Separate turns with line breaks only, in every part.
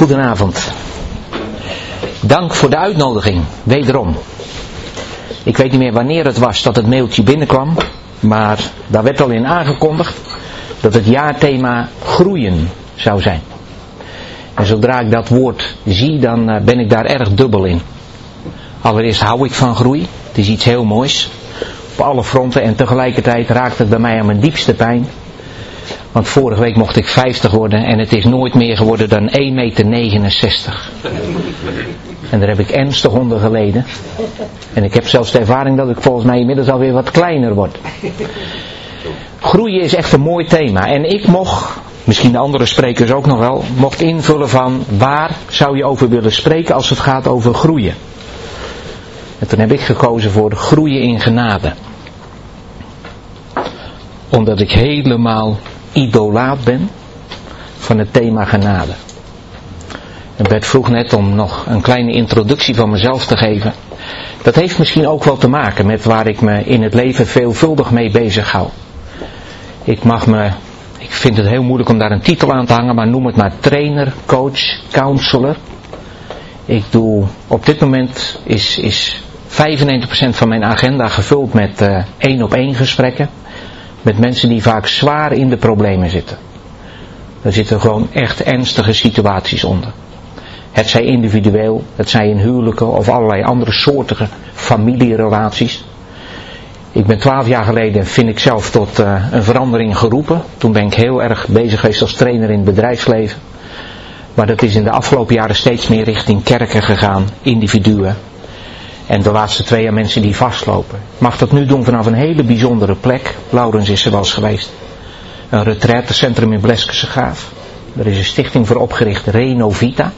Goedenavond. Dank voor de uitnodiging, wederom. Ik weet niet meer wanneer het was dat het mailtje binnenkwam, maar daar werd al in aangekondigd dat het jaarthema groeien zou zijn. En zodra ik dat woord zie, dan eh, ben ik daar erg dubbel in. Allereerst hou ik van groei, het is iets heel moois, op alle fronten en tegelijkertijd raakt het bij mij aan mijn diepste pijn want vorige week mocht ik 50 worden en het is nooit meer geworden dan 1,69 meter. En daar heb ik ernstig onder geleden. En ik heb zelfs de ervaring dat ik volgens mij inmiddels alweer wat kleiner word. Groeien is echt een mooi thema. En ik mocht, misschien de andere sprekers ook nog wel, mocht invullen van waar zou je over willen spreken als het gaat over groeien. En toen heb ik gekozen voor groeien in genade. Omdat ik helemaal idolaat ben van het thema genade. En Bert vroeg net om nog een kleine introductie van mezelf te geven. Dat heeft misschien ook wel te maken met waar ik me in het leven veelvuldig mee bezig hou. Ik mag me, ik vind het heel moeilijk om daar een titel aan te hangen, maar noem het maar trainer, coach, counselor. Ik doe, op dit moment is, is 95% van mijn agenda gevuld met uh, één op één gesprekken met mensen die vaak zwaar in de problemen zitten. Er zitten gewoon echt ernstige situaties onder. Het zij individueel, het zij in huwelijken of allerlei andere soortige familierelaties. Ik ben twaalf jaar geleden, vind ik zelf, tot uh, een verandering geroepen. Toen ben ik heel erg bezig geweest als trainer in het bedrijfsleven. Maar dat is in de afgelopen jaren steeds meer richting kerken gegaan, individuen. En de laatste twee jaar mensen die vastlopen. Mag dat nu doen vanaf een hele bijzondere plek. Laurens is er wel eens geweest. Een retraitecentrum in Bleskese Gaaf. Is een stichting voor opgericht, Renovita.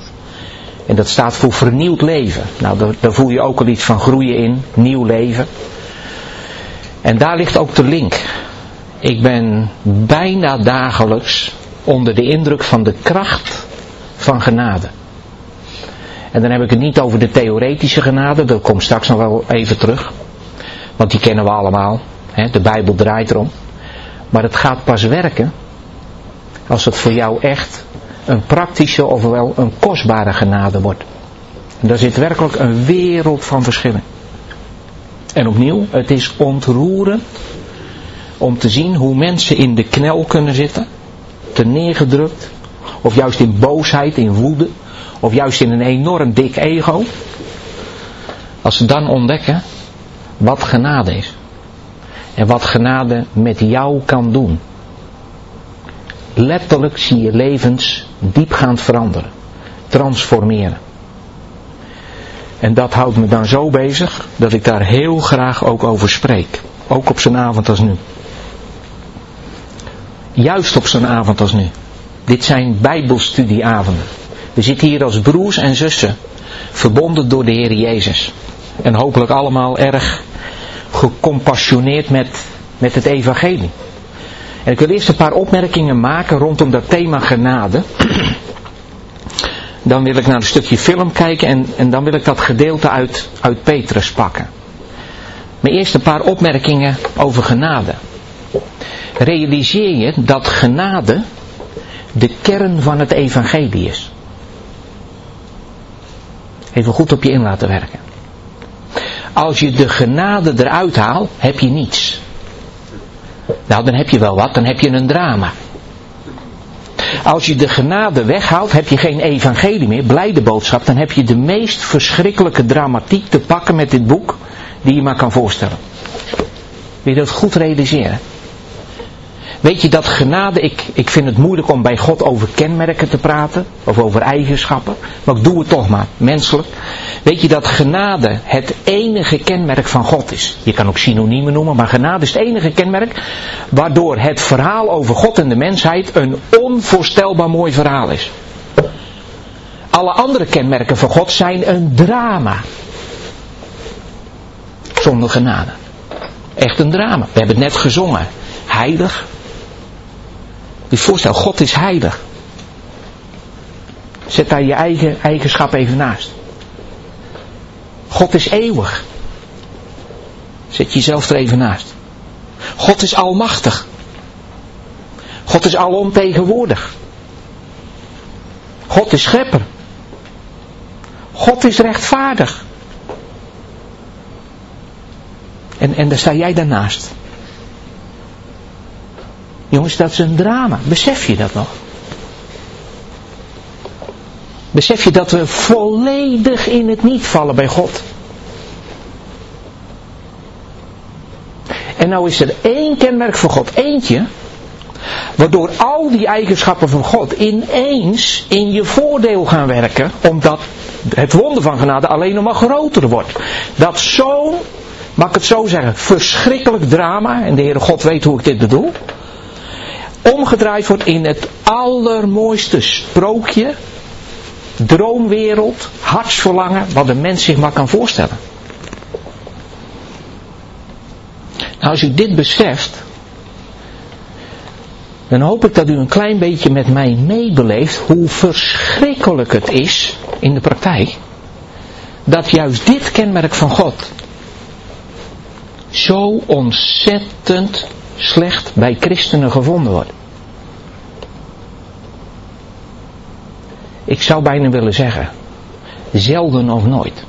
En dat staat voor vernieuwd leven. Nou, daar, daar voel je ook al iets van groeien in, nieuw leven. En daar ligt ook de link. Ik ben bijna dagelijks onder de indruk van de kracht van genade. En dan heb ik het niet over de theoretische genade, dat komt straks nog wel even terug. Want die kennen we allemaal. Hè? De Bijbel draait erom. Maar het gaat pas werken als het voor jou echt een praktische ofwel een kostbare genade wordt. En daar zit werkelijk een wereld van verschillen. En opnieuw, het is ontroerend om te zien hoe mensen in de knel kunnen zitten, te neergedrukt, of juist in boosheid, in woede, of juist in een enorm dik ego, als ze dan ontdekken wat genade is. En wat genade met jou kan doen. Letterlijk zie je levens diepgaand veranderen. Transformeren. En dat houdt me dan zo bezig dat ik daar heel graag ook over spreek. Ook op zo'n avond als nu. Juist op zo'n avond als nu. Dit zijn bijbelstudieavonden. We zitten hier als broers en zussen, verbonden door de Heer Jezus. En hopelijk allemaal erg gecompassioneerd met, met het evangelie. En ik wil eerst een paar opmerkingen maken rondom dat thema genade. Dan wil ik naar een stukje film kijken en, en dan wil ik dat gedeelte uit, uit Petrus pakken. Maar eerst een paar opmerkingen over genade. Realiseer je dat genade de kern van het evangelie is. Even goed op je in laten werken. Als je de genade eruit haalt, heb je niets. Nou, dan heb je wel wat, dan heb je een drama. Als je de genade weghaalt, heb je geen evangelie meer, blijde boodschap, dan heb je de meest verschrikkelijke dramatiek te pakken met dit boek die je maar kan voorstellen. Wil je dat goed realiseren? Weet je dat genade, ik, ik vind het moeilijk om bij God over kenmerken te praten, of over eigenschappen, maar ik doe het toch maar, menselijk. Weet je dat genade het enige kenmerk van God is? Je kan ook synoniemen noemen, maar genade is het enige kenmerk waardoor het verhaal over God en de mensheid een onvoorstelbaar mooi verhaal is. Alle andere kenmerken van God zijn een drama. Zonder genade. Echt een drama. We hebben het net gezongen. Heilig, je voorstel, God is heilig. Zet daar je eigen eigenschap even naast. God is eeuwig. Zet jezelf er even naast. God is almachtig. God is alomtegenwoordig. God is schepper. God is rechtvaardig. En, en daar sta jij daarnaast. Jongens, dat is een drama. Besef je dat nog? Besef je dat we volledig in het niet vallen bij God? En nou is er één kenmerk van God, eentje, waardoor al die eigenschappen van God ineens in je voordeel gaan werken, omdat het wonder van genade alleen nog maar groter wordt. Dat zo'n, mag ik het zo zeggen, verschrikkelijk drama, en de Heere God weet hoe ik dit bedoel, omgedraaid wordt in het allermooiste sprookje, droomwereld, hartsverlangen, wat de mens zich maar kan voorstellen. Nou, als u dit beseft, dan hoop ik dat u een klein beetje met mij meebeleeft hoe verschrikkelijk het is in de praktijk, dat juist dit kenmerk van God zo ontzettend slecht bij christenen gevonden wordt. Ik zou bijna willen zeggen, zelden of nooit.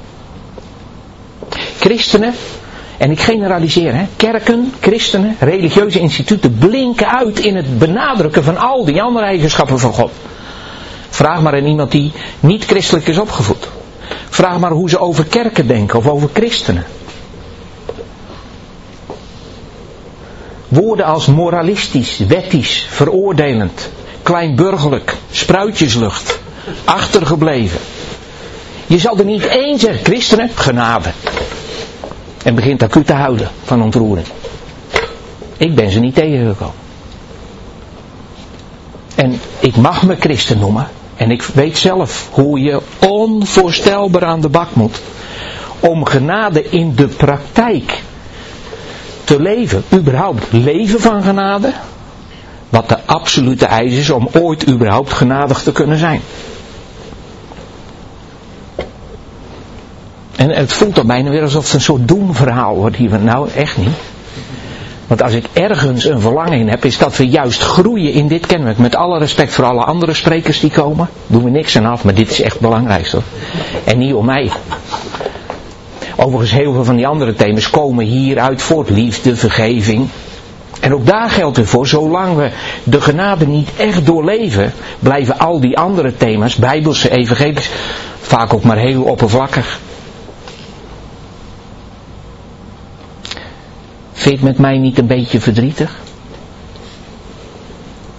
Christenen, en ik generaliseer, hè, kerken, christenen, religieuze instituten blinken uit in het benadrukken van al die andere eigenschappen van God. Vraag maar aan iemand die niet christelijk is opgevoed. Vraag maar hoe ze over kerken denken of over christenen. Woorden als moralistisch, wettisch, veroordelend, kleinburgerlijk, spruitjeslucht, achtergebleven. Je zal er niet één zeggen, christenen, genade. En begint acuut te houden van ontroering. Ik ben ze niet tegengekomen. En ik mag me christen noemen. En ik weet zelf hoe je onvoorstelbaar aan de bak moet. Om genade in de praktijk te leven. Überhaupt leven van genade. Wat de absolute eis is om ooit überhaupt genadig te kunnen zijn. En het voelt dan bijna weer alsof het een soort doemverhaal wordt hier. Nou, echt niet. Want als ik ergens een verlangen in heb, is dat we juist groeien in dit kenmerk. Met alle respect voor alle andere sprekers die komen. Doen we niks aan af, maar dit is echt belangrijk hoor. En niet om mij. Overigens, heel veel van die andere thema's komen hieruit voort. Liefde, vergeving. En ook daar geldt weer voor, zolang we de genade niet echt doorleven, blijven al die andere thema's, bijbelse, evangelisch, vaak ook maar heel oppervlakkig. Vind je het met mij niet een beetje verdrietig?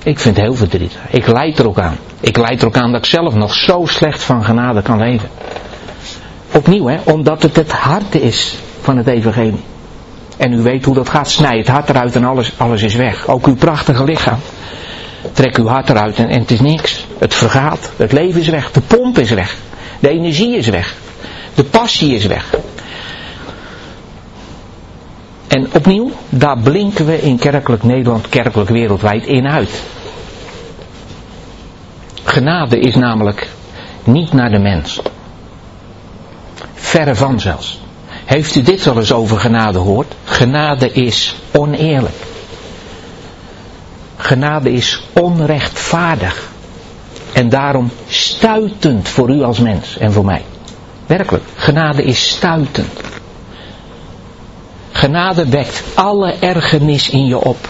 Ik vind het heel verdrietig. Ik leid er ook aan. Ik leid er ook aan dat ik zelf nog zo slecht van genade kan leven. Opnieuw, hè, omdat het het hart is van het evangelie. En u weet hoe dat gaat. Snij het hart eruit en alles, alles is weg. Ook uw prachtige lichaam. Trek uw hart eruit en, en het is niks. Het vergaat. Het leven is weg. De pomp is weg. De energie is weg. De passie is weg. En opnieuw, daar blinken we in kerkelijk Nederland, kerkelijk wereldwijd in uit. Genade is namelijk niet naar de mens. Verre van zelfs. Heeft u dit wel eens over genade gehoord? Genade is oneerlijk. Genade is onrechtvaardig. En daarom stuitend voor u als mens en voor mij. Werkelijk, genade is stuitend. Genade wekt alle ergernis in je op.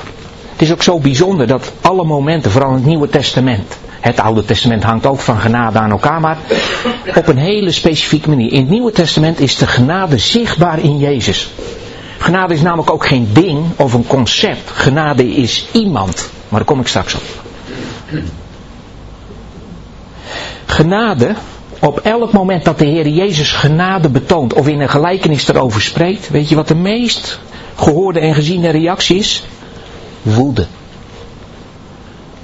Het is ook zo bijzonder dat alle momenten, vooral in het Nieuwe Testament, het Oude Testament hangt ook van genade aan elkaar, maar op een hele specifieke manier. In het Nieuwe Testament is de genade zichtbaar in Jezus. Genade is namelijk ook geen ding of een concept. Genade is iemand. Maar daar kom ik straks op. Genade op elk moment dat de Heer Jezus genade betoont of in een gelijkenis erover spreekt, weet je wat de meest gehoorde en geziene reactie is? Woede.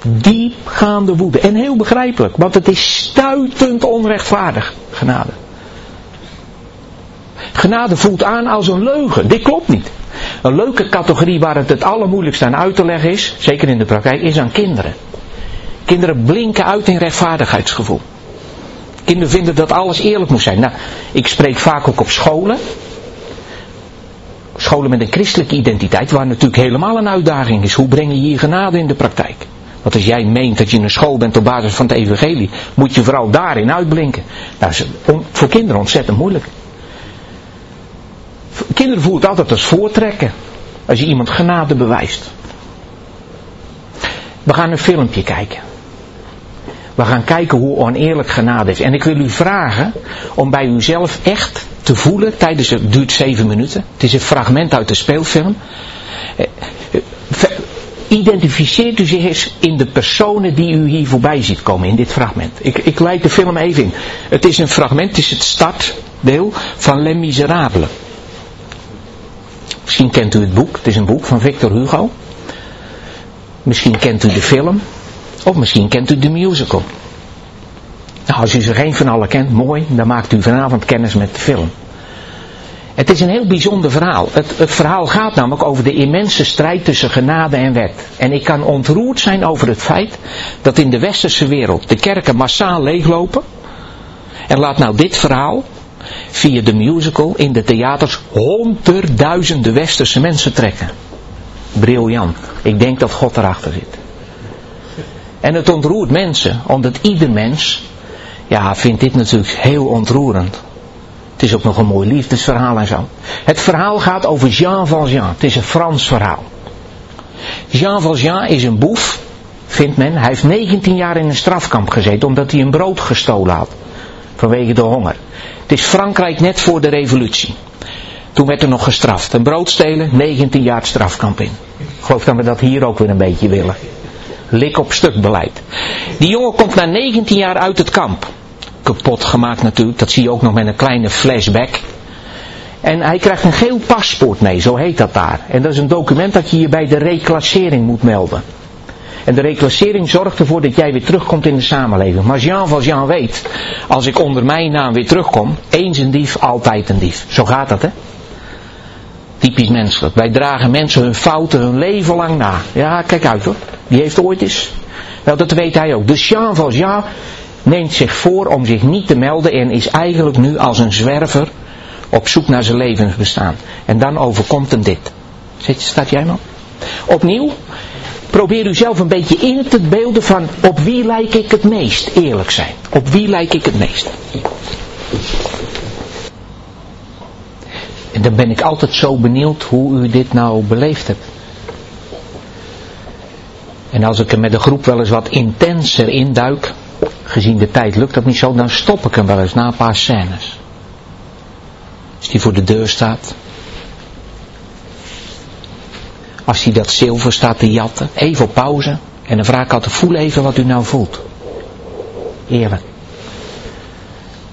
Diepgaande woede. En heel begrijpelijk, want het is stuitend onrechtvaardig, genade. Genade voelt aan als een leugen. Dit klopt niet. Een leuke categorie waar het het allermoeilijkst aan uit te leggen is, zeker in de praktijk, is aan kinderen. Kinderen blinken uit in rechtvaardigheidsgevoel. Kinderen vinden dat alles eerlijk moet zijn. Nou, ik spreek vaak ook op scholen. Scholen met een christelijke identiteit, waar natuurlijk helemaal een uitdaging is. Hoe breng je hier genade in de praktijk? Want als jij meent dat je in een school bent op basis van het evangelie, moet je vooral daarin uitblinken. Dat is voor kinderen ontzettend moeilijk. Kinderen voelen het altijd als voortrekken. Als je iemand genade bewijst. We gaan een filmpje kijken. We gaan kijken hoe oneerlijk genade is. En ik wil u vragen om bij uzelf echt te voelen tijdens het duurt zeven minuten. Het is een fragment uit de speelfilm. Identificeert u zich eens in de personen die u hier voorbij ziet komen in dit fragment. Ik, ik leid de film even in. Het is een fragment, het is het startdeel van Les Miserables. Misschien kent u het boek, het is een boek van Victor Hugo. Misschien kent u de film. Of misschien kent u de musical. Nou, als u ze geen van allen kent, mooi, dan maakt u vanavond kennis met de film. Het is een heel bijzonder verhaal. Het, verhaal gaat namelijk over de immense strijd tussen genade en wet. En ik kan ontroerd zijn over het feit dat in de westerse wereld de kerken massaal leeglopen. En laat nou dit verhaal via de musical in de theaters honderdduizenden westerse mensen trekken. Briljant. Ik denk dat God erachter zit. En het ontroert mensen, omdat ieder mens, ja, vindt dit natuurlijk heel ontroerend. Het is ook nog een mooi liefdesverhaal en zo. Het verhaal gaat over Jean Valjean. Het is een Frans verhaal. Jean Valjean is een boef, vindt men. Hij heeft 19 jaar in een strafkamp gezeten omdat hij een brood gestolen had. Vanwege de honger. Het is Frankrijk net voor de revolutie. Toen werd er nog gestraft. Een brood stelen, 19 jaar strafkamp in. Ik geloof dat we dat hier ook weer een beetje willen. Lik op stuk beleid. Die jongen komt na 19 jaar uit het kamp. Kapot gemaakt natuurlijk, dat zie je ook nog met een kleine flashback. En hij krijgt een geel paspoort mee, zo heet dat daar. En dat is een document dat je je bij de reclassering moet melden. En de reclassering zorgt ervoor dat jij weer terugkomt in de samenleving. Maar Jean Valjean weet, als ik onder mijn naam weer terugkom, eens een dief, altijd een dief. Zo gaat dat hè. Typisch menselijk. Wij dragen mensen hun fouten hun leven lang na. Ja, kijk uit hoor. Die heeft ooit eens. Wel, dat weet hij ook. Dus Jean Valjean neemt zich voor om zich niet te melden en is eigenlijk nu als een zwerver op zoek naar zijn levensbestaan. En dan overkomt hem dit. Zit, staat jij nog? Opnieuw, probeer u zelf een beetje in te beelden van op wie lijk ik het meest, eerlijk zijn. Op wie lijk ik het meest? En dan ben ik altijd zo benieuwd hoe u dit nou beleefd hebt. En als ik er met de groep wel eens wat intenser induik, gezien de tijd lukt dat niet zo, dan stop ik hem wel eens na een paar scènes. Als die voor de deur staat. Als hij dat zilver staat te jatten, even pauze. En dan vraag ik altijd, voel even wat u nou voelt. Eerlijk.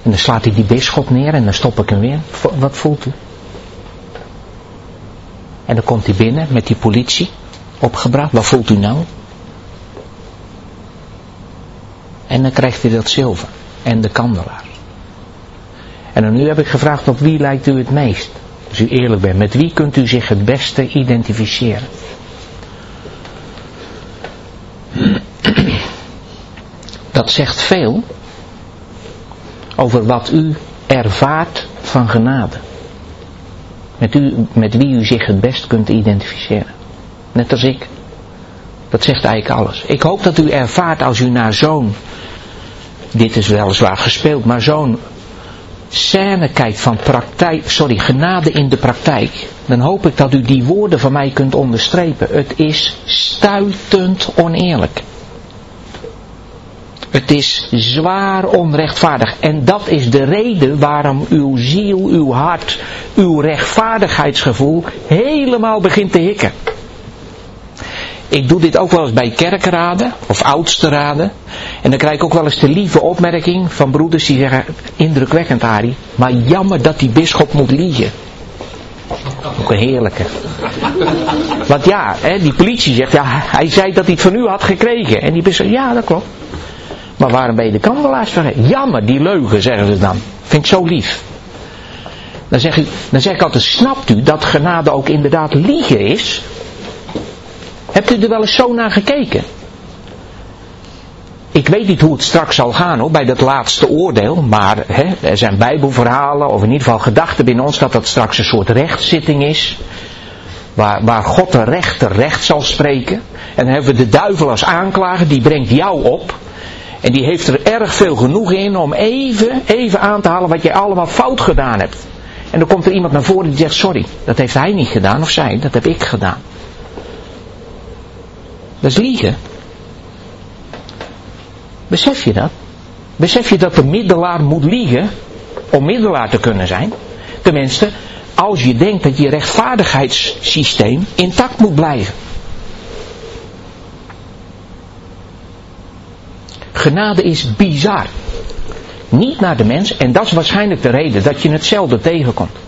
En dan slaat hij die bisschop neer en dan stop ik hem weer. Wat voelt u? En dan komt hij binnen met die politie opgebracht. Wat voelt u nou? En dan krijgt hij dat zilver en de kandelaar. En dan nu heb ik gevraagd op wie lijkt u het meest? Als u eerlijk bent, met wie kunt u zich het beste identificeren? Dat zegt veel over wat u ervaart van genade. Met, u, met wie u zich het best kunt identificeren. Net als ik. Dat zegt eigenlijk alles. Ik hoop dat u ervaart als u naar zo'n, dit is weliswaar gespeeld, maar zo'n scène kijkt van praktijk, sorry, genade in de praktijk. Dan hoop ik dat u die woorden van mij kunt onderstrepen. Het is stuitend oneerlijk. Het is zwaar onrechtvaardig. En dat is de reden waarom uw ziel, uw hart, uw rechtvaardigheidsgevoel helemaal begint te hikken. Ik doe dit ook wel eens bij kerkraden of oudste raden. En dan krijg ik ook wel eens de lieve opmerking van broeders die zeggen, indrukwekkend Ari, maar jammer dat die bisschop moet liegen. Ook een heerlijke. Want ja, hè, die politie zegt, ja, hij zei dat hij het van u had gekregen. En die bisschop, ja dat klopt. Maar waarom ben je de kandelaars vergeten? Jammer, die leugen, zeggen ze dan. Vind ik zo lief. Dan zeg, ik, dan zeg ik altijd, snapt u dat genade ook inderdaad liegen is? Hebt u er wel eens zo naar gekeken? Ik weet niet hoe het straks zal gaan hoor, bij dat laatste oordeel, maar hè, er zijn bijbelverhalen, of in ieder geval gedachten binnen ons, dat dat straks een soort rechtszitting is. Waar, waar God de rechter recht zal spreken. En dan hebben we de duivel als aanklager, die brengt jou op. En die heeft er erg veel genoeg in om even, even aan te halen wat je allemaal fout gedaan hebt. En dan komt er iemand naar voren die zegt, sorry, dat heeft hij niet gedaan of zij, dat heb ik gedaan. Dat is liegen. Besef je dat? Besef je dat de middelaar moet liegen om middelaar te kunnen zijn? Tenminste, als je denkt dat je rechtvaardigheidssysteem intact moet blijven. Genade is bizar. Niet naar de mens en dat is waarschijnlijk de reden dat je hetzelfde tegenkomt.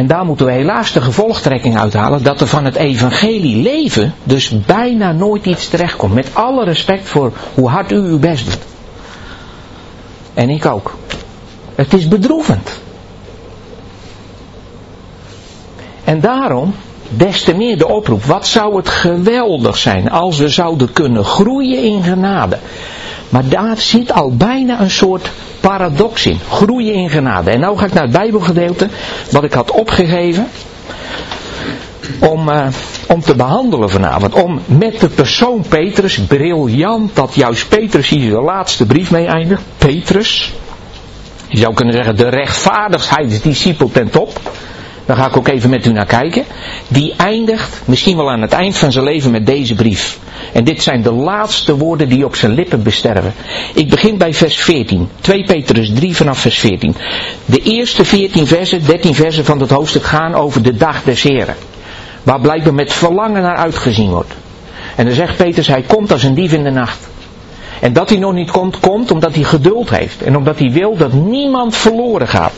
En daar moeten we helaas de gevolgtrekking uithalen dat er van het evangelie leven dus bijna nooit iets terechtkomt. Met alle respect voor hoe hard u uw best doet. En ik ook. Het is bedroevend. En daarom des te meer de oproep. Wat zou het geweldig zijn als we zouden kunnen groeien in genade. Maar daar zit al bijna een soort paradox in. Groeien in genade. En nou ga ik naar het Bijbelgedeelte wat ik had opgegeven. Om, uh, om te behandelen vanavond. Om met de persoon Petrus, briljant dat juist Petrus hier de laatste brief mee eindigt. Petrus. Je zou kunnen zeggen de rechtvaardigheidsdiscipel ten top. Daar ga ik ook even met u naar kijken. Die eindigt misschien wel aan het eind van zijn leven met deze brief. En dit zijn de laatste woorden die op zijn lippen besterven. Ik begin bij vers 14. 2 Petrus 3 vanaf vers 14. De eerste 14 versen, 13 versen van het hoofdstuk gaan over de dag des Heren. Waar blijkbaar met verlangen naar uitgezien wordt. En dan zegt Petrus, hij komt als een dief in de nacht. En dat hij nog niet komt, komt omdat hij geduld heeft. En omdat hij wil dat niemand verloren gaat.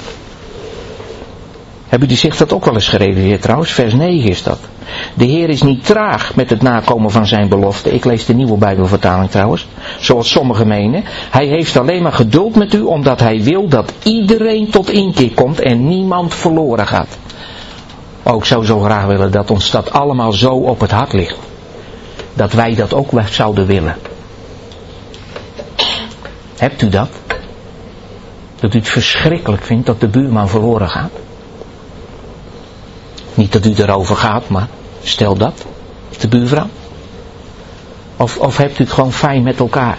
Hebben jullie zich dat ook wel eens gerealiseerd trouwens? Vers 9 is dat. De Heer is niet traag met het nakomen van zijn belofte. Ik lees de nieuwe Bijbelvertaling trouwens. Zoals sommigen menen. Hij heeft alleen maar geduld met u omdat hij wil dat iedereen tot inkeer komt en niemand verloren gaat. Ook ik zou zo graag willen dat ons dat allemaal zo op het hart ligt. Dat wij dat ook zouden willen. Hebt u dat? Dat u het verschrikkelijk vindt dat de buurman verloren gaat? Niet dat u erover gaat, maar stel dat, de buurvrouw. Of, of hebt u het gewoon fijn met elkaar?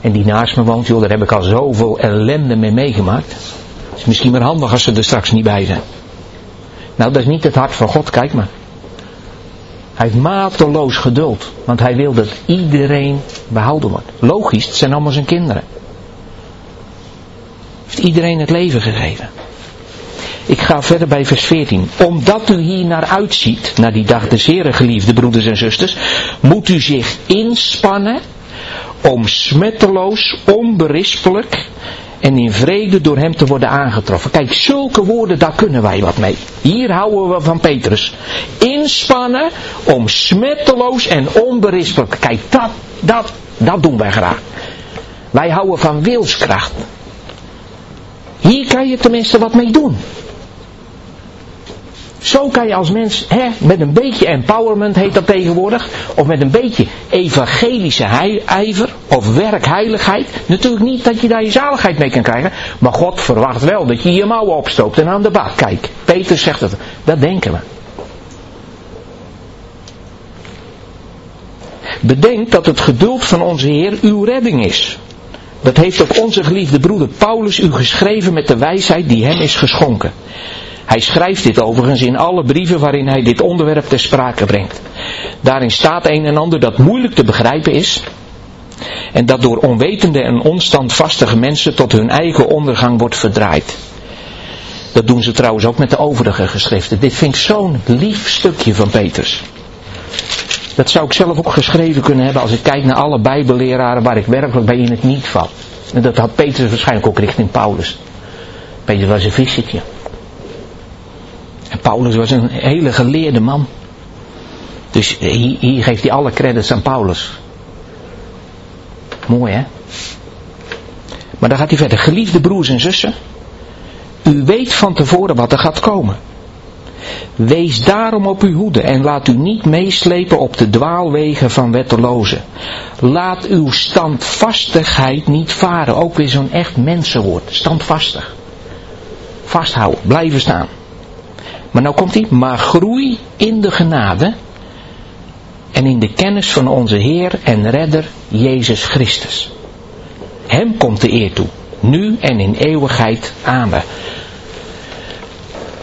En die naast me woont, joh, daar heb ik al zoveel ellende mee meegemaakt. Het is misschien maar handig als ze er straks niet bij zijn. Nou, dat is niet het hart van God, kijk maar. Hij heeft mateloos geduld, want hij wil dat iedereen behouden wordt. Logisch, het zijn allemaal zijn kinderen. Heeft iedereen het leven gegeven. Ik ga verder bij vers 14. Omdat u hier naar uitziet, naar die dag des Heren, geliefde broeders en zusters, moet u zich inspannen om smetteloos, onberispelijk en in vrede door hem te worden aangetroffen. Kijk, zulke woorden, daar kunnen wij wat mee. Hier houden we van Petrus. Inspannen om smetteloos en onberispelijk. Kijk, dat, dat, dat doen wij graag. Wij houden van wilskracht. Hier kan je tenminste wat mee doen. Zo kan je als mens, hè, met een beetje empowerment heet dat tegenwoordig, of met een beetje evangelische ijver of werkheiligheid, natuurlijk niet dat je daar je zaligheid mee kan krijgen, maar God verwacht wel dat je je mouwen opstoopt en aan de bak kijkt. Peter zegt het, dat denken we. Bedenk dat het geduld van onze Heer uw redding is. Dat heeft ook onze geliefde broeder Paulus u geschreven met de wijsheid die hem is geschonken. Hij schrijft dit overigens in alle brieven waarin hij dit onderwerp ter sprake brengt. Daarin staat een en ander dat moeilijk te begrijpen is. En dat door onwetende en onstandvastige mensen tot hun eigen ondergang wordt verdraaid. Dat doen ze trouwens ook met de overige geschriften. Dit vind ik zo'n lief stukje van Peters. Dat zou ik zelf ook geschreven kunnen hebben als ik kijk naar alle bijbelleraren waar ik werkelijk bij in het niet val. En dat had Petrus waarschijnlijk ook richting Paulus. Petrus was een visitje. Paulus was een hele geleerde man. Dus hier, hier geeft hij alle credits aan Paulus. Mooi hè? Maar dan gaat hij verder. Geliefde broers en zussen. U weet van tevoren wat er gaat komen. Wees daarom op uw hoede en laat u niet meeslepen op de dwaalwegen van wettelozen. Laat uw standvastigheid niet varen. Ook weer zo'n echt mensenwoord. Standvastig. Vasthouden. Blijven staan. Maar nou komt hij, maar groei in de genade en in de kennis van onze Heer en Redder Jezus Christus. Hem komt de eer toe, nu en in eeuwigheid. Amen.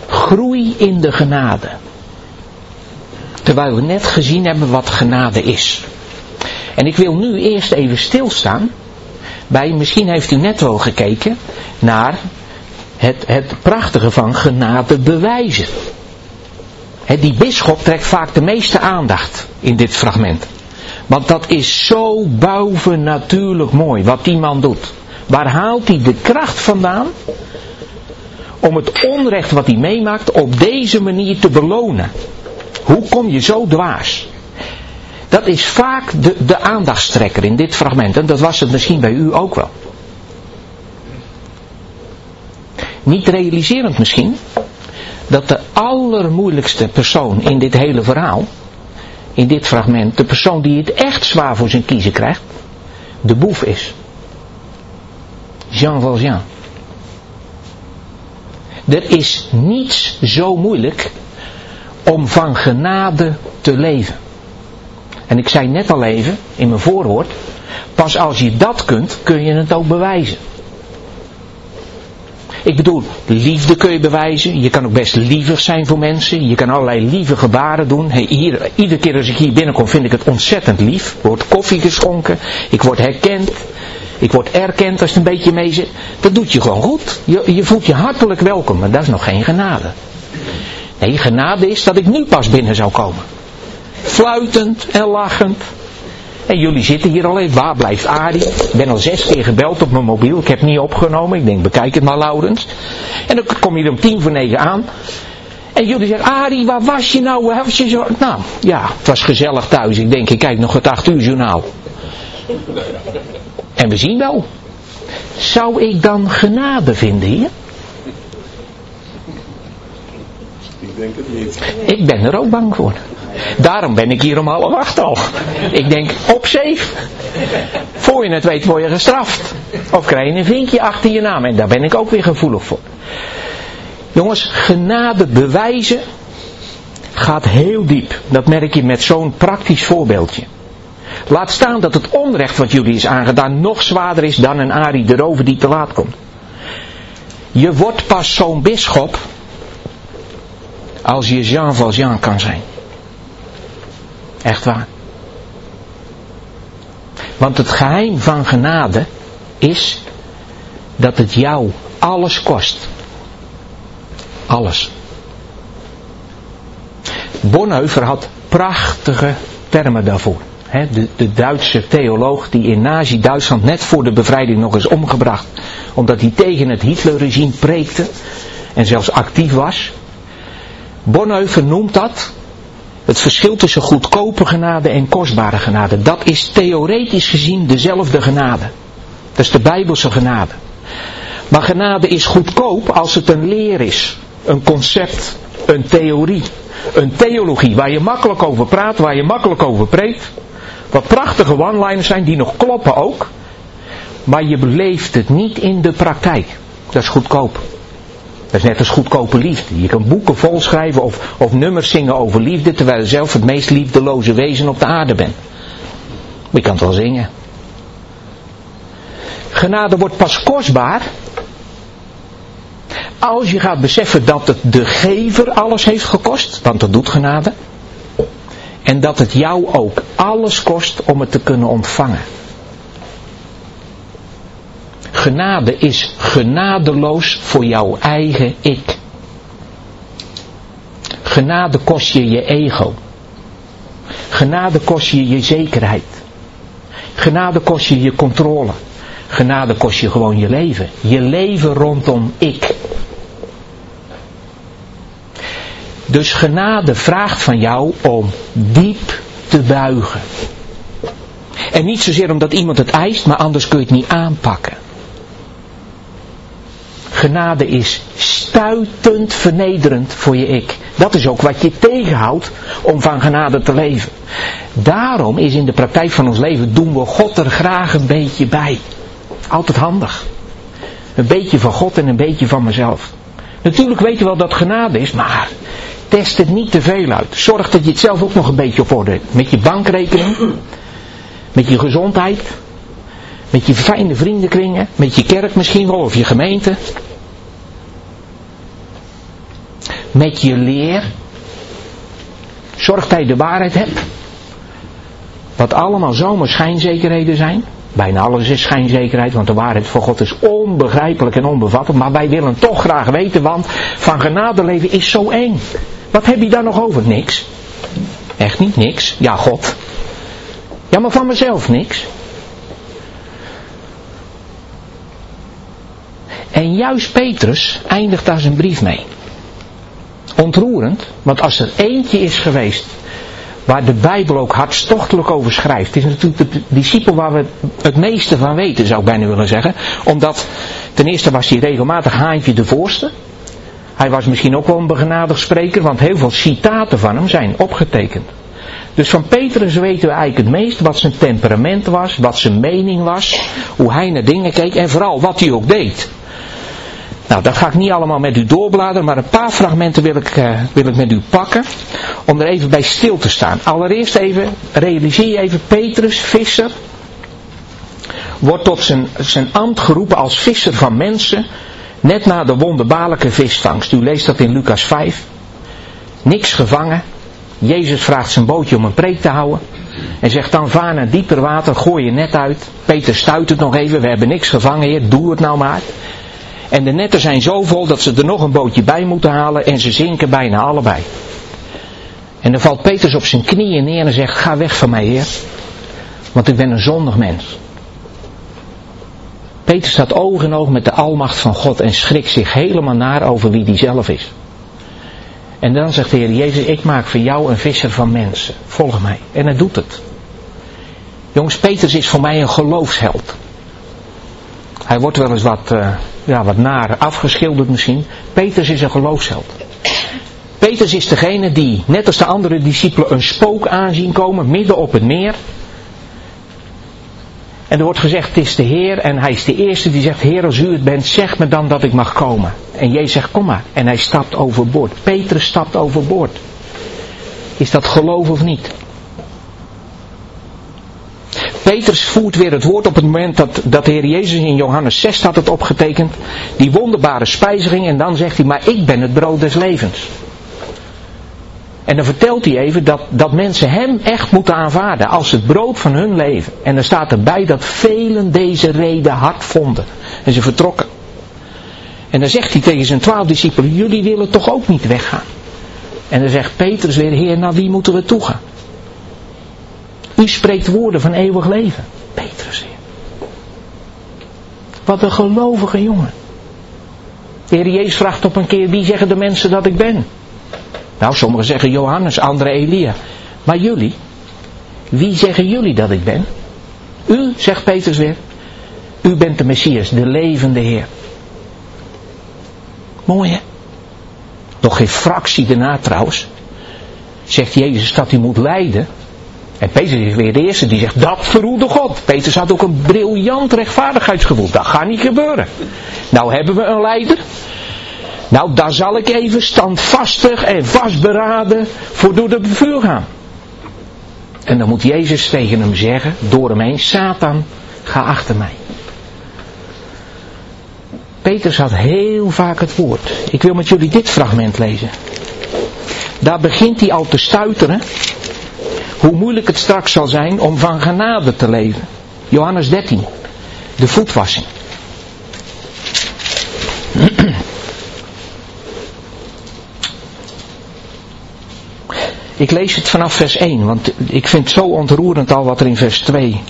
Groei in de genade. Terwijl we net gezien hebben wat genade is. En ik wil nu eerst even stilstaan bij, misschien heeft u net wel gekeken, naar het, het prachtige van genade bewijzen. die bisschop trekt vaak de meeste aandacht in dit fragment. Want dat is zo bovennatuurlijk mooi wat die man doet. Waar haalt hij de kracht vandaan om het onrecht wat hij meemaakt op deze manier te belonen? Hoe kom je zo dwaas? Dat is vaak de, de aandachtstrekker in dit fragment. En dat was het misschien bij u ook wel. Niet realiserend misschien dat de allermoeilijkste persoon in dit hele verhaal, in dit fragment, de persoon die het echt zwaar voor zijn kiezen krijgt, de boef is. Jean Valjean. Er is niets zo moeilijk om van genade te leven. En ik zei net al even in mijn voorwoord, pas als je dat kunt, kun je het ook bewijzen. Ik bedoel, liefde kun je bewijzen. Je kan ook best lievig zijn voor mensen. Je kan allerlei lieve gebaren doen. Iedere keer als ik hier binnenkom vind ik het ontzettend lief. Er wordt koffie geschonken. Ik word herkend. Ik word erkend als het een beetje mee zit. Dat doet je gewoon goed. Je, je voelt je hartelijk welkom. Maar dat is nog geen genade. Nee, genade is dat ik nu pas binnen zou komen. Fluitend en lachend. En jullie zitten hier al even. Waar blijft Arie? Ik ben al zes keer gebeld op mijn mobiel. Ik heb niet opgenomen. Ik denk, bekijk het maar, Laurens. En dan kom je om tien voor negen aan. En jullie zeggen, Arie, waar was je nou? Waar was je zo? Nou, ja, het was gezellig thuis. Ik denk, ik kijk nog het acht uur journaal. En we zien wel. Zou ik dan genade vinden hier?
Ik denk het niet.
Ik ben er ook bang voor. Daarom ben ik hier om half acht al. Ik denk, op safe. Voor je het weet word je gestraft. Of krijg je een vinkje achter je naam. En daar ben ik ook weer gevoelig voor. Jongens, genade bewijzen gaat heel diep. Dat merk je met zo'n praktisch voorbeeldje. Laat staan dat het onrecht wat jullie is aangedaan nog zwaarder is dan een Ari de rover die te laat komt. Je wordt pas zo'n bisschop als je Jean Valjean kan zijn. Echt waar. Want het geheim van genade is dat het jou alles kost. Alles. Bonhoeffer had prachtige termen daarvoor. de, de, Duitse theoloog die in Nazi-Duitsland net voor de bevrijding nog is omgebracht. Omdat hij tegen het Hitlerregime preekte en zelfs actief was. Bonhoeffer noemt dat het verschil tussen goedkope genade en kostbare genade. Dat is theoretisch gezien dezelfde genade. Dat is de Bijbelse genade. Maar genade is goedkoop als het een leer is. Een concept. Een theorie. Een theologie waar je makkelijk over praat, waar je makkelijk over preekt. Wat prachtige one-liners zijn die nog kloppen ook. Maar je beleeft het niet in de praktijk. Dat is goedkoop. Dat is net als goedkope liefde. Je kan boeken volschrijven of, of nummers zingen over liefde, terwijl je zelf het meest liefdeloze wezen op de aarde bent. Maar je kan het wel zingen. Genade wordt pas kostbaar als je gaat beseffen dat het de gever alles heeft gekost, want dat doet genade. En dat het jou ook alles kost om het te kunnen ontvangen. Genade is genadeloos voor jouw eigen ik. Genade kost je je ego. Genade kost je je zekerheid. Genade kost je je controle. Genade kost je gewoon je leven. Je leven rondom ik. Dus genade vraagt van jou om diep te buigen. En niet zozeer omdat iemand het eist, maar anders kun je het niet aanpakken. Genade is stuitend vernederend voor je ik. Dat is ook wat je tegenhoudt om van genade te leven. Daarom is in de praktijk van ons leven doen we God er graag een beetje bij. Altijd handig. Een beetje van God en een beetje van mezelf. Natuurlijk weet je wel dat genade is, maar Test het niet te veel uit. Zorg dat je het zelf ook nog een beetje op orde hebt. Met je bankrekening, met je gezondheid, met je fijne vriendenkringen, met je kerk misschien wel of je gemeente. Met je leer. Zorg dat je de waarheid hebt. Wat allemaal zomaar schijnzekerheden zijn. Bijna alles is schijnzekerheid, want de waarheid voor God is onbegrijpelijk en onbevattelijk. Maar wij willen toch graag weten, want van genade leven is zo eng. Wat heb je daar nog over? Niks. Echt niet niks. Ja, God. Ja, maar van mezelf niks. En juist Petrus eindigt daar zijn brief mee. Ontroerend, want als er eentje is geweest waar de Bijbel ook hartstochtelijk over schrijft. Het is natuurlijk de discipel waar we het meeste van weten, zou ik bijna willen zeggen. Omdat, ten eerste was hij regelmatig haantje de voorste. Hij was misschien ook wel een begenadigd spreker, want heel veel citaten van hem zijn opgetekend. Dus van Petrus weten we eigenlijk het meest wat zijn temperament was, wat zijn mening was, hoe hij naar dingen keek en vooral wat hij ook deed. Nou, dat ga ik niet allemaal met u doorbladeren, maar een paar fragmenten wil ik, uh, wil ik met u pakken. Om er even bij stil te staan. Allereerst even, realiseer je even, Petrus, visser, wordt tot zijn, zijn ambt geroepen als visser van mensen. Net na de wonderbaarlijke visvangst. U leest dat in Lucas 5. Niks gevangen. Jezus vraagt zijn bootje om een preek te houden. En zegt dan, vaar naar dieper water, gooi je net uit. Peter stuit het nog even, we hebben niks gevangen, heer, doe het nou maar. En de netten zijn zo vol dat ze er nog een bootje bij moeten halen en ze zinken bijna allebei. En dan valt Petrus op zijn knieën neer en zegt, ga weg van mij heer, want ik ben een zondig mens. Peter staat oog in oog met de almacht van God en schrikt zich helemaal naar over wie die zelf is. En dan zegt de Heer Jezus, ik maak voor jou een visser van mensen. Volg mij. En hij doet het. Jongens, Petrus is voor mij een geloofsheld. Hij wordt wel eens wat, uh, ja, wat naar afgeschilderd misschien. Petrus is een geloofsheld. Petrus is degene die, net als de andere discipelen, een spook aanzien komen midden op het meer. En er wordt gezegd, het is de Heer en hij is de eerste die zegt, Heer als u het bent, zeg me dan dat ik mag komen. En Jezus zegt, kom maar. En hij stapt overboord. Petrus stapt overboord. Is dat geloof of niet? Petrus voert weer het woord op het moment dat, dat de Heer Jezus in Johannes 6 had het opgetekend. Die wonderbare spijziging en dan zegt hij, maar ik ben het brood des levens. En dan vertelt hij even dat, dat mensen hem echt moeten aanvaarden als het brood van hun leven. En dan staat erbij dat velen deze reden hard vonden. En ze vertrokken. En dan zegt hij tegen zijn twaalf discipelen, jullie willen toch ook niet weggaan. En dan zegt Petrus weer, Heer, naar wie moeten we toegaan? U spreekt woorden van eeuwig leven. Petrus weer. Wat een gelovige jongen. De Jezus vraagt op een keer, wie zeggen de mensen dat ik ben? Nou, sommigen zeggen Johannes, anderen Elia. Maar jullie, wie zeggen jullie dat ik ben? U, zegt Petrus weer, u bent de Messias, de levende Heer. Mooi hè? Nog geen fractie daarna trouwens. Zegt Jezus dat hij moet lijden. En Petrus is weer de eerste die zegt, dat verhoede God. Petrus had ook een briljant rechtvaardigheidsgevoel. Dat gaat niet gebeuren. Nou hebben we een leider. Nou, daar zal ik even standvastig en vastberaden voor door de vuur gaan. En dan moet Jezus tegen hem zeggen, door hem heen, Satan, ga achter mij. Petrus had heel vaak het woord. Ik wil met jullie dit fragment lezen. Daar begint hij al te stuiteren. Hoe moeilijk het straks zal zijn om van genade te leven. Johannes 13. De voetwassing. Ik lees het vanaf vers 1, want ik vind het zo ontroerend al wat er in vers 2,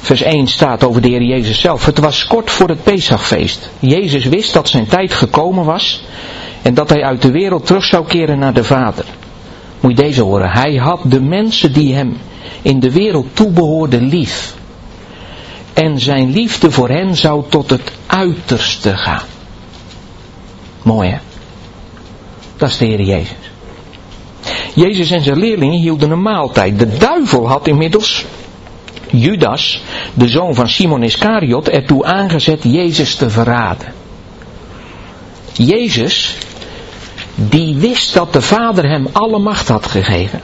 vers 1 staat over de Heer Jezus zelf. Het was kort voor het Pesachfeest. Jezus wist dat zijn tijd gekomen was en dat hij uit de wereld terug zou keren naar de Vader. Moet je deze horen. Hij had de mensen die hem in de wereld toebehoorden lief. En zijn liefde voor hen zou tot het uiterste gaan. Mooi hè? Dat is de Heer Jezus. Jezus en zijn leerlingen hielden een maaltijd. De duivel had inmiddels Judas, de zoon van Simon Iscariot, ertoe aangezet Jezus te verraden. Jezus die wist dat de Vader hem alle macht had gegeven.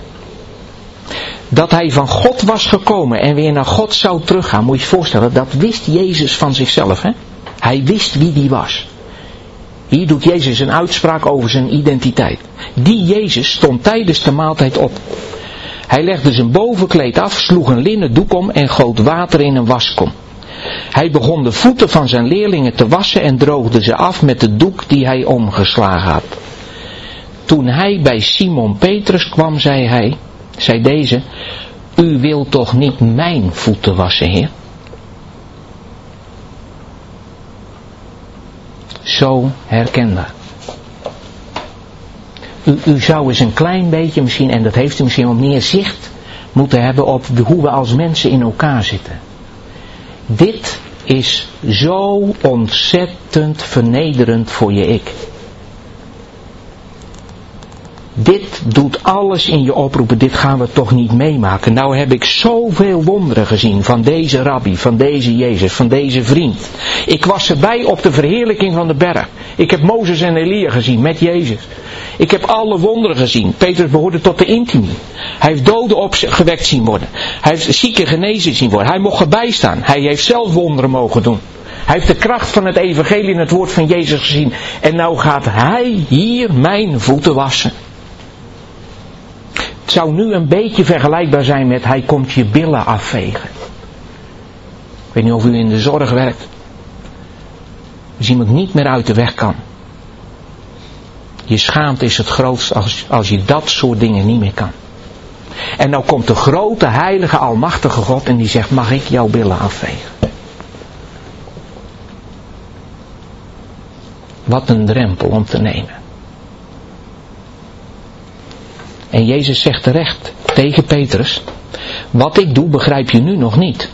Dat hij van God was gekomen en weer naar God zou teruggaan. Moet je je voorstellen, dat wist Jezus van zichzelf. Hè? Hij wist wie die was. Hier doet Jezus een uitspraak over zijn identiteit. Die Jezus stond tijdens de maaltijd op. Hij legde zijn bovenkleed af, sloeg een linnen doek om en goot water in een waskom. Hij begon de voeten van zijn leerlingen te wassen en droogde ze af met de doek die hij omgeslagen had. Toen hij bij Simon Petrus kwam, zei hij, zei deze, u wilt toch niet mijn voeten wassen, heer? Zo herkenbaar. U, zou eens een klein beetje misschien, en dat heeft u misschien wel meer zicht moeten hebben op hoe we als mensen in elkaar zitten. Dit is zo ontzettend vernederend voor je ik. Dit doet alles in je oproepen, dit gaan we toch niet meemaken. Nou heb ik zoveel wonderen gezien van deze rabbi, van deze Jezus, van deze vriend. Ik was erbij op de verheerlijking van de berg. Ik heb Mozes en Elia gezien met Jezus. Ik heb alle wonderen gezien. Petrus behoorde tot de intimi. Hij heeft doden opgewekt zien worden. Hij heeft zieken genezen zien worden. Hij mocht erbij staan. Hij heeft zelf wonderen mogen doen. Hij heeft de kracht van het evangelie in het woord van Jezus gezien. En nou gaat hij hier mijn voeten wassen. Het zou nu een beetje vergelijkbaar zijn met hij komt je billen afvegen. Ik weet niet of u in de zorg werkt. Als iemand niet meer uit de weg kan. Je schaamte is het grootst als, als je dat soort dingen niet meer kan. En nou komt de grote, heilige, almachtige God en die zegt, mag ik jouw billen afvegen? Wat een drempel om te nemen. En Jezus zegt terecht tegen Petrus, wat ik doe begrijp je nu nog niet.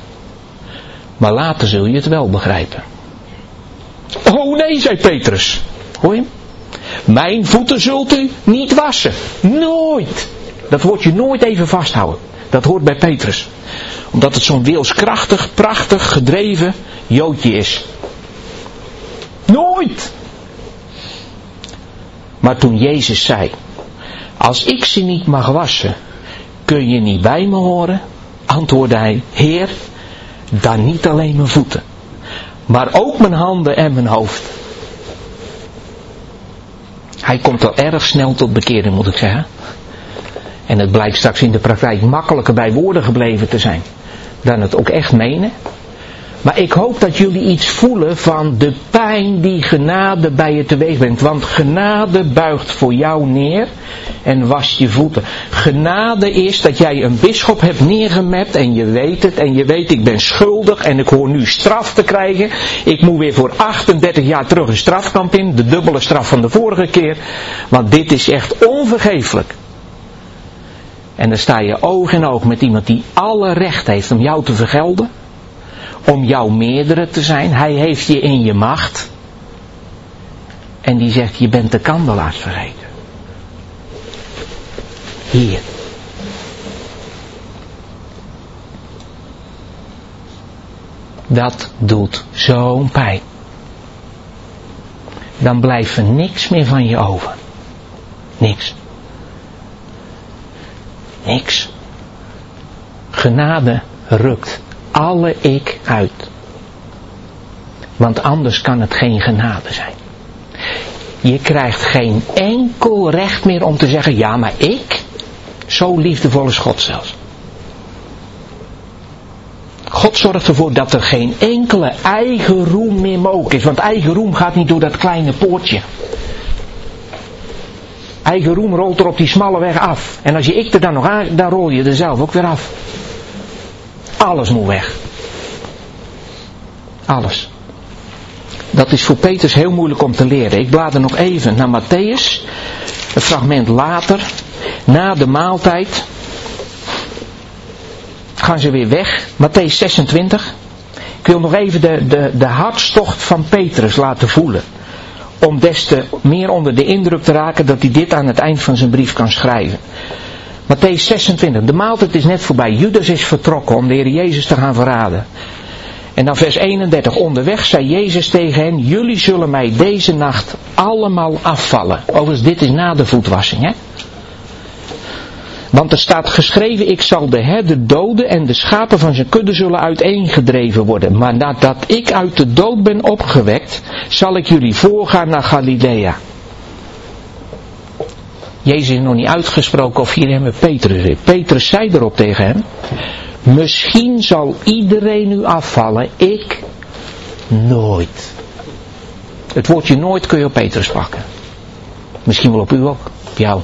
Maar later zul je het wel begrijpen. Oh nee, zei Petrus. Hoor je? Mijn voeten zult u niet wassen. Nooit. Dat wordt je nooit even vasthouden. Dat hoort bij Petrus. Omdat het zo'n wilskrachtig, prachtig, gedreven joodje is. Nooit. Maar toen Jezus zei, als ik ze niet mag wassen, kun je niet bij me horen? Antwoordde hij, Heer, dan niet alleen mijn voeten, maar ook mijn handen en mijn hoofd. Hij komt al erg snel tot bekering, moet ik zeggen. En het blijkt straks in de praktijk makkelijker bij woorden gebleven te zijn dan het ook echt menen. Maar ik hoop dat jullie iets voelen van de pijn die genade bij je teweeg brengt. Want genade buigt voor jou neer en was je voeten. Genade is dat jij een bisschop hebt neergemet en je weet het. En je weet ik ben schuldig en ik hoor nu straf te krijgen. Ik moet weer voor 38 jaar terug een strafkamp in. De dubbele straf van de vorige keer. Want dit is echt onvergeeflijk. En dan sta je oog in oog met iemand die alle recht heeft om jou te vergelden om jou meerdere te zijn. Hij heeft je in je macht. En die zegt, je bent de kandelaars vergeten. Hier. Dat doet zo'n pijn. Dan blijft er niks meer van je over. Niks. Niks. Genade rukt alle ik uit. Want anders kan het geen genade zijn. Je krijgt geen enkel recht meer om te zeggen, ja maar ik, zo liefdevol is God zelfs. God zorgt ervoor dat er geen enkele eigen roem meer mogelijk is. Want eigen roem gaat niet door dat kleine poortje. Eigen roem rolt er op die smalle weg af. En als je ik er dan nog aan, dan rol je er zelf ook weer af. Alles moet weg. Alles. Dat is voor Petrus heel moeilijk om te leren. Ik blader nog even naar Matthäus. Een fragment later. Na de maaltijd. Gaan ze weer weg. Matthäus 26. Ik wil nog even de, de, de hartstocht van Petrus laten voelen. Om des te meer onder de indruk te raken dat hij dit aan het eind van zijn brief kan schrijven. Matthäus 26. De maaltijd is net voorbij. Judas is vertrokken om de Heer Jezus te gaan verraden. En dan vers 31. Onderweg zei Jezus tegen hen, jullie zullen mij deze nacht allemaal afvallen. Overigens, dit is na de voetwassing, hè. Want er staat geschreven, ik zal de herder doden en de schapen van zijn kudde zullen uiteengedreven worden. Maar nadat ik uit de dood ben opgewekt, zal ik jullie voorgaan naar Galilea. Jezus is nog niet uitgesproken of hier hem met Petrus zit. Petrus zei erop tegen hem, misschien zal iedereen u afvallen, ik nooit. Het woordje nooit kun je op Petrus pakken. Misschien wel op u ook, op jou.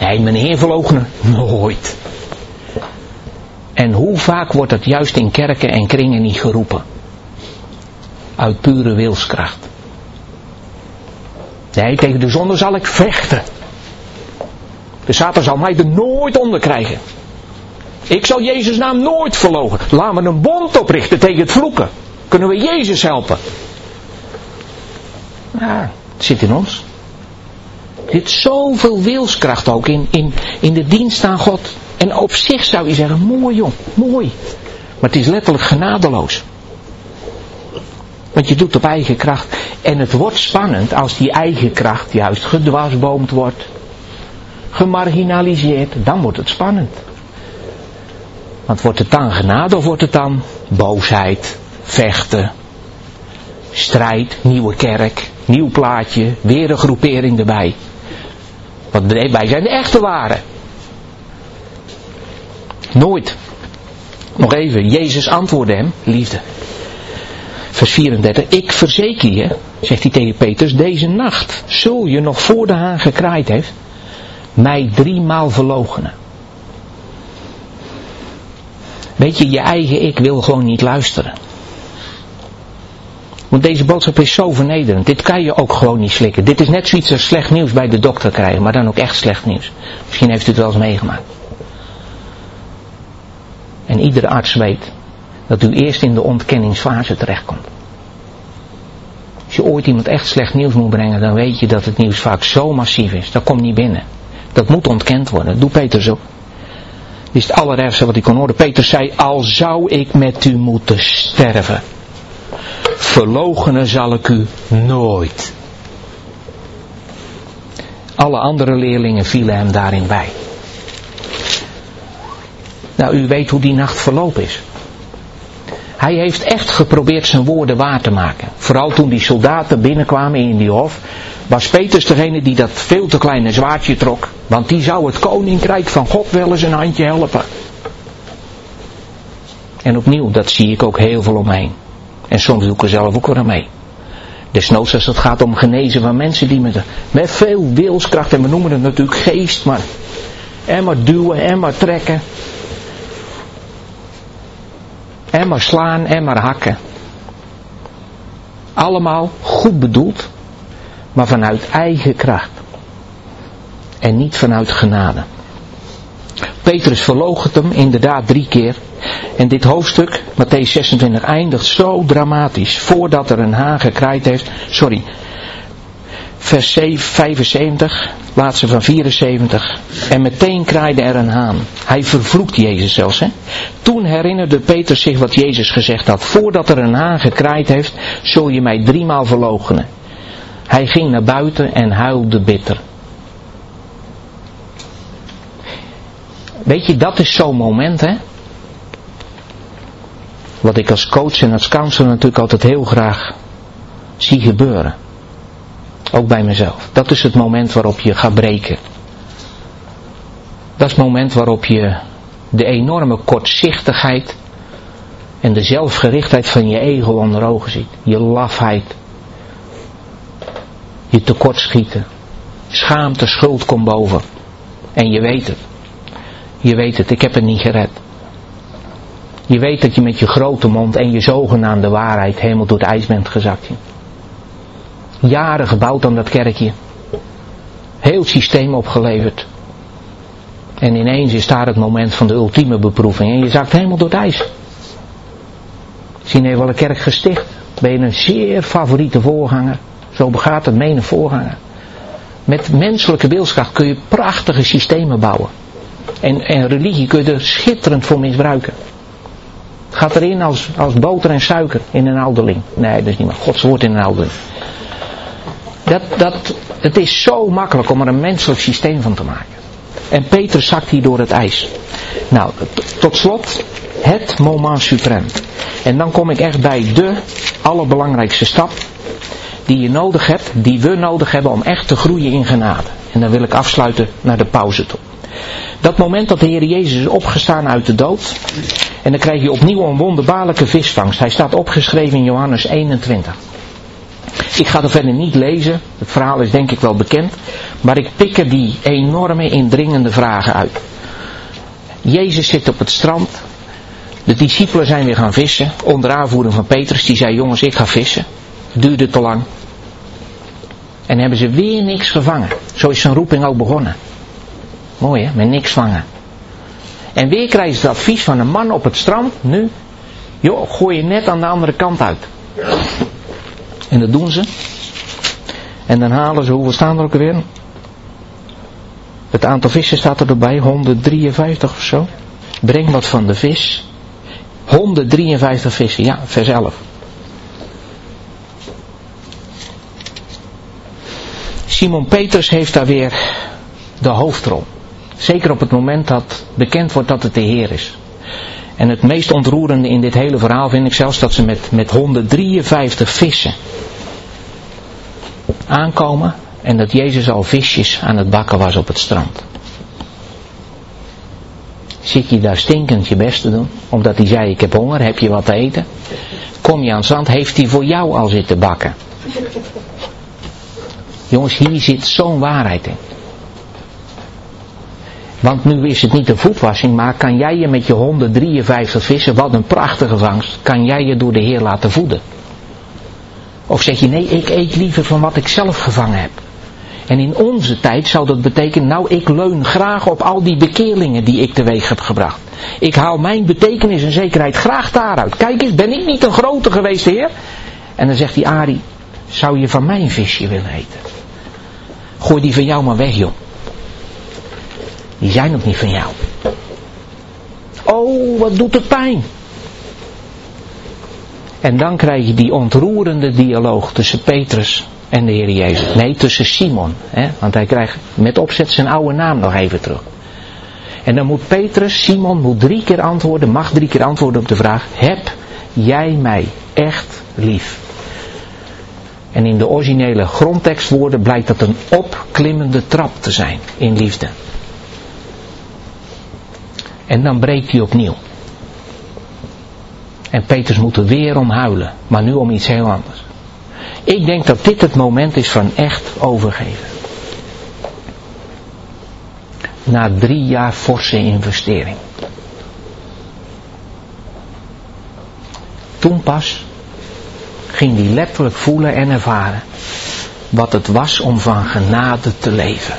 Nee, meneer verloochenen, nooit. En hoe vaak wordt dat juist in kerken en kringen niet geroepen? Uit pure wilskracht. Nee, tegen de zonde zal ik vechten. De Satan zal mij er nooit onder krijgen. Ik zal Jezus naam nooit verlogen. Laten we een bond oprichten tegen het vloeken. Kunnen we Jezus helpen? Ja, het zit in ons. Er zit zoveel wilskracht ook in, in, in de dienst aan God. En op zich zou je zeggen, mooi jong, mooi. Maar het is letterlijk genadeloos. Want je doet op eigen kracht. En het wordt spannend als die eigen kracht juist gedwarsboomd wordt. Gemarginaliseerd. Dan wordt het spannend. Want wordt het dan genade of wordt het dan boosheid, vechten, strijd, nieuwe kerk, nieuw plaatje, weer een groepering erbij. Want wij zijn de echte waren. Nooit. Nog even, Jezus antwoordde hem, liefde. Vers 34, ik verzeker je, zegt hij tegen Petrus, deze nacht zul je nog voor de haan gekraaid heeft, mij driemaal verloochenen. Weet je, je eigen ik wil gewoon niet luisteren. Want deze boodschap is zo vernederend. Dit kan je ook gewoon niet slikken. Dit is net zoiets als slecht nieuws bij de dokter krijgen, maar dan ook echt slecht nieuws. Misschien heeft u het wel eens meegemaakt. En iedere arts weet dat u eerst in de ontkenningsfase terechtkomt. Als je ooit iemand echt slecht nieuws moet brengen, dan weet je dat het nieuws vaak zo massief is. Dat komt niet binnen. Dat moet ontkend worden. Doet Peter zo. Dit is het allerergste wat ik kon horen. Peter zei, al zou ik met u moeten sterven verlogenen zal ik u nooit. Alle andere leerlingen vielen hem daarin bij. Nou, u weet hoe die nacht verlopen is. Hij heeft echt geprobeerd zijn woorden waar te maken. Vooral toen die soldaten binnenkwamen in die hof, was Petrus degene die dat veel te kleine zwaardje trok. Want die zou het koninkrijk van God wel eens een handje helpen. En opnieuw, dat zie ik ook heel veel omheen. En soms doe ik er zelf ook wel mee. Desnoods als het gaat om genezen van mensen die met, met veel wilskracht, en we noemen het natuurlijk geest, maar en maar duwen en maar trekken. En maar slaan en maar hakken. Allemaal goed bedoeld, maar vanuit eigen kracht. En niet vanuit genade. Petrus verloogt hem inderdaad drie keer. En dit hoofdstuk, Matthäus 26, eindigt zo dramatisch. Voordat er een haan gekrijt heeft. Sorry. Vers 75, laatste van 74. En meteen kraaide er een haan. Hij vervloekt Jezus zelfs. Hè? Toen herinnerde Petrus zich wat Jezus gezegd had. Voordat er een haan gekraaid heeft, zul je mij driemaal verloochenen. Hij ging naar buiten en huilde bitter. Weet je, dat is zo'n moment, hè. Wat ik als coach en als counselor natuurlijk altijd heel graag zie gebeuren. Ook bij mezelf. Dat is het moment waarop je gaat breken. Dat is het moment waarop je de enorme kortzichtigheid en de zelfgerichtheid van je ego onder ogen ziet. Je lafheid. Je tekortschieten. Schaamte, schuld komt boven. En je weet het. Je weet het, ik heb het niet gered. Je weet dat je met je grote mond en je zogenaamde waarheid helemaal door het ijs bent gezakt. Jaren gebouwd aan dat kerkje. Heel systeem opgeleverd. En ineens is daar het moment van de ultieme beproeving. En je zakt helemaal door het ijs. Misschien heeft wel een kerk gesticht. Ben je een zeer favoriete voorganger. Zo begaat het mene voorganger. Met menselijke wilskracht kun je prachtige systemen bouwen. En, en religie kun je er schitterend voor misbruiken. Gaat erin als, als boter en suiker in een ouderling. Nee, dat is niet maar Gods woord in een ouderling. Dat, dat, het is zo makkelijk om er een menselijk systeem van te maken. En Petrus zakt hier door het ijs. Nou, tot slot het moment suprem. En dan kom ik echt bij de allerbelangrijkste stap die je nodig hebt, die we nodig hebben om echt te groeien in genade. En dan wil ik afsluiten naar de pauze toe. Dat moment dat de Heer Jezus is opgestaan uit de dood. En dan krijg je opnieuw een wonderbaarlijke visvangst. Hij staat opgeschreven in Johannes 21. Ik ga er verder niet lezen. Het verhaal is denk ik wel bekend. Maar ik pik er die enorme indringende vragen uit. Jezus zit op het strand. De discipelen zijn weer gaan vissen. Onder aanvoering van Petrus. Die zei jongens ik ga vissen. Duurde te lang. En hebben ze weer niks gevangen. Zo is zijn roeping ook begonnen. Mooi hè, met niks vangen. En weer krijgen ze het advies van een man op het strand, nu, joh, gooi je net aan de andere kant uit. En dat doen ze. En dan halen ze, hoeveel staan er ook weer? Het aantal vissen staat er erbij, 153 of zo. Breng wat van de vis. 153 vissen, ja, vers 11. Simon Peters heeft daar weer de hoofdrol. Zeker op het moment dat bekend wordt dat het de Heer is. En het meest ontroerende in dit hele verhaal vind ik zelfs dat ze met, met 153 vissen aankomen en dat Jezus al visjes aan het bakken was op het strand. Zit je daar stinkend je best te doen, omdat hij zei ik heb honger, heb je wat te eten? Kom je aan het heeft hij voor jou al zitten bakken. Jongens, hier zit zo'n waarheid in. Want nu is het niet een voetwassing, maar kan jij je met je 153 vissen, wat een prachtige vangst, kan jij je door de Heer laten voeden? Of zeg je nee, ik eet liever van wat ik zelf gevangen heb. En in onze tijd zou dat betekenen, nou ik leun graag op al die bekeerlingen die ik teweeg heb gebracht. Ik haal mijn betekenis en zekerheid graag daaruit. Kijk eens, ben ik niet een grote geweest heer? En dan zegt die Ari, zou je van mijn visje willen eten? Gooi die van jou maar weg joh. Die zijn ook niet van jou. Oh, wat doet het pijn. En dan krijg je die ontroerende dialoog tussen Petrus en de Heer Jezus. Nee, tussen Simon. Hè? Want hij krijgt met opzet zijn oude naam nog even terug. En dan moet Petrus, Simon, moet drie keer antwoorden, mag drie keer antwoorden op de vraag, heb jij mij echt lief? En in de originele grondtekstwoorden blijkt dat een opklimmende trap te zijn in liefde. En dan breekt hij opnieuw. En Peters moet er weer om huilen, maar nu om iets heel anders. Ik denk dat dit het moment is van echt overgeven. Na drie jaar forse investering. Toen pas ging hij letterlijk voelen en ervaren wat het was om van genade te leven.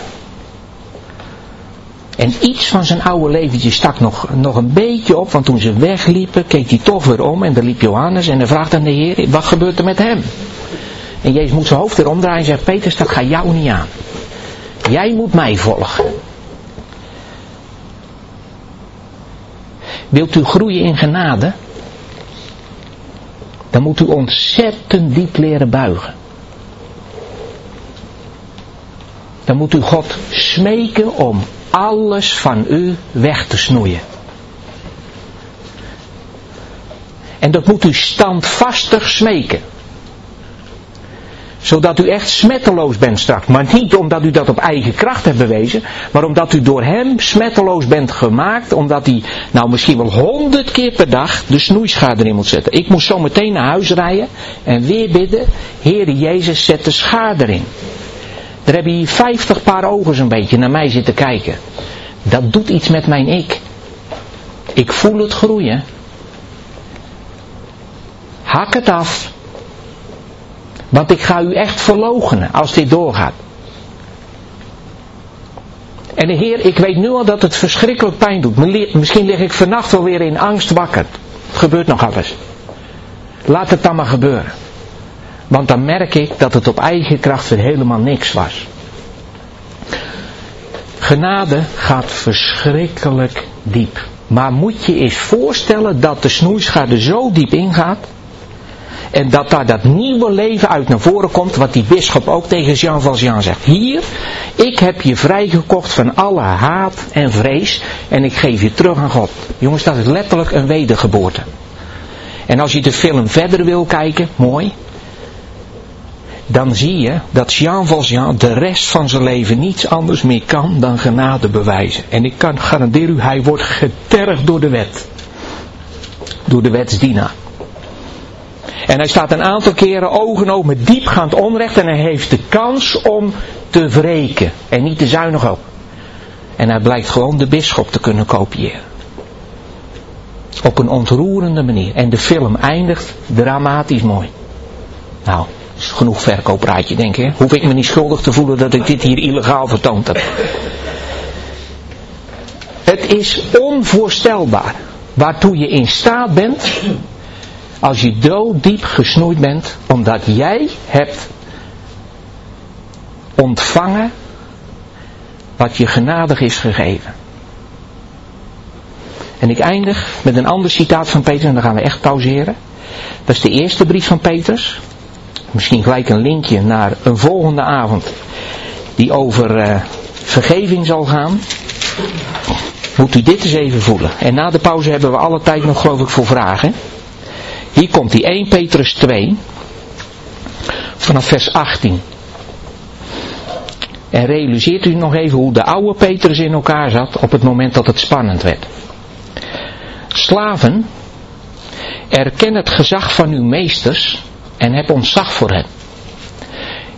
En iets van zijn oude leventje stak nog, nog een beetje op, want toen ze wegliepen, keek hij toch weer om en daar liep Johannes en hij vraagt aan de Heer, wat gebeurt er met hem? En Jezus moet zijn hoofd weer omdraaien en zegt, Petrus, dat gaat jou niet aan. Jij moet mij volgen. Wilt u groeien in genade? Dan moet u ontzettend diep leren buigen. Dan moet u God smeken om alles van u weg te snoeien. En dat moet u standvastig smeken. Zodat u echt smetteloos bent straks. Maar niet omdat u dat op eigen kracht hebt bewezen. Maar omdat u door hem smetteloos bent gemaakt. Omdat hij nou misschien wel honderd keer per dag de snoeischade erin moet zetten. Ik moest zo meteen naar huis rijden. En weer bidden. Heere Jezus zet de schade erin. Er hebben hier 50 paar ogen zo'n beetje naar mij zitten kijken. Dat doet iets met mijn ik. Ik voel het groeien. Hak het af. Want ik ga u echt verloochenen als dit doorgaat. En de Heer, ik weet nu al dat het verschrikkelijk pijn doet. Misschien lig ik vannacht wel weer in angst wakker. Het gebeurt nog alles. Laat het dan maar gebeuren. Want dan merk ik dat het op eigen kracht weer helemaal niks was. Genade gaat verschrikkelijk diep. Maar moet je eens voorstellen dat de snoeischade zo diep ingaat. En dat daar dat nieuwe leven uit naar voren komt, wat die bisschop ook tegen Jean Valjean zegt. Hier, ik heb je vrijgekocht van alle haat en vrees en ik geef je terug aan God. Jongens, dat is letterlijk een wedergeboorte. En als je de film verder wil kijken, mooi, dan zie je dat Jean Valjean de rest van zijn leven niets anders meer kan dan genade bewijzen. En ik kan garanderen u, hij wordt getergd door de wet. Door de wetsdienaar. En hij staat een aantal keren ogen open met diepgaand onrecht en hij heeft de kans om te wreken en niet te zuinig op. En hij blijkt gewoon de bisschop te kunnen kopiëren. Op een ontroerende manier. En de film eindigt dramatisch mooi. Nou, genoeg verkoopraadje denk ik. Hoef ik me niet schuldig te voelen dat ik dit hier illegaal vertoond heb. Het is onvoorstelbaar waartoe je in staat bent als je dooddiep gesnoeid bent omdat jij hebt ontvangen wat je genadig is gegeven. En ik eindig met een ander citaat van Petrus en dan gaan we echt pauzeren. Dat is de eerste brief van Petrus. Misschien gelijk een linkje naar een volgende avond die over uh, vergeving zal gaan. Moet u dit eens even voelen. En na de pauze hebben we alle tijd nog geloof ik voor vragen. Hier komt die 1 Petrus 2 vanaf vers 18. En realiseert u nog even hoe de oude Petrus in elkaar zat op het moment dat het spannend werd. Slaven, erken het gezag van uw meesters en heb ontzag voor hen.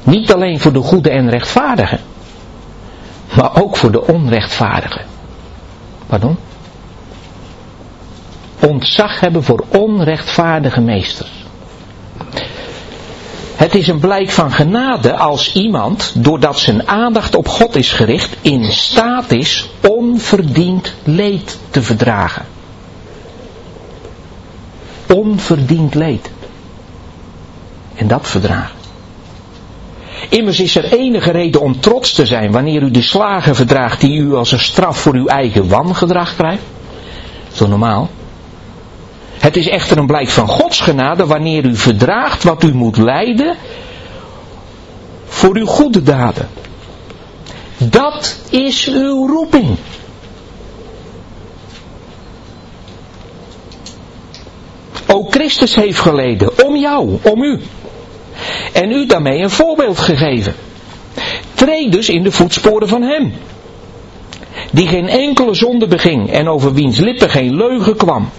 Niet alleen voor de goede en rechtvaardigen, maar ook voor de onrechtvaardigen. Pardon? Ontzag hebben voor onrechtvaardige meesters. Het is een blijk van genade als iemand, doordat zijn aandacht op God is gericht, in staat is onverdiend leed te verdragen. Onverdiend leed. En dat verdragen. Immers is er enige reden om trots te zijn wanneer u de slagen verdraagt die u als een straf voor uw eigen wangedrag krijgt. Zo normaal. Het is echter een blijk van Gods genade wanneer u verdraagt wat u moet lijden voor uw goede daden. Dat is uw roeping. Ook Christus heeft geleden om jou, om u. En u daarmee een voorbeeld gegeven. Treed dus in de voetsporen van hem. Die geen enkele zonde beging en over wiens lippen geen leugen kwam.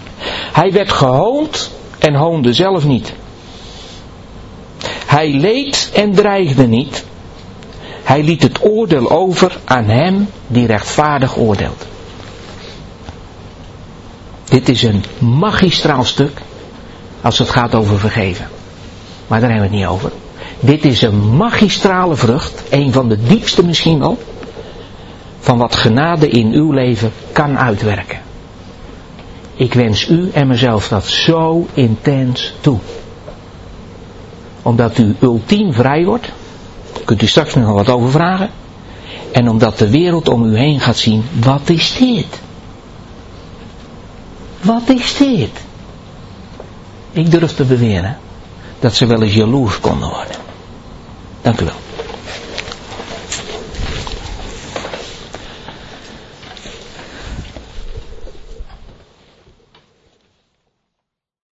Hij werd gehoond en hoonde zelf niet. Hij leed en dreigde niet. Hij liet het oordeel over aan hem die rechtvaardig oordeelt. Dit is een magistraal stuk als het gaat over vergeven. Maar daar hebben we het niet over. Dit is een magistrale vrucht, een van de diepste misschien wel, van wat genade in uw leven kan uitwerken. Ik wens u en mezelf dat zo intens toe. Omdat u ultiem vrij wordt, kunt u straks nog wat over vragen. En omdat de wereld om u heen gaat zien, wat is dit? Wat is dit? Ik durf te beweren dat ze wel eens jaloers konden worden. Dank u wel.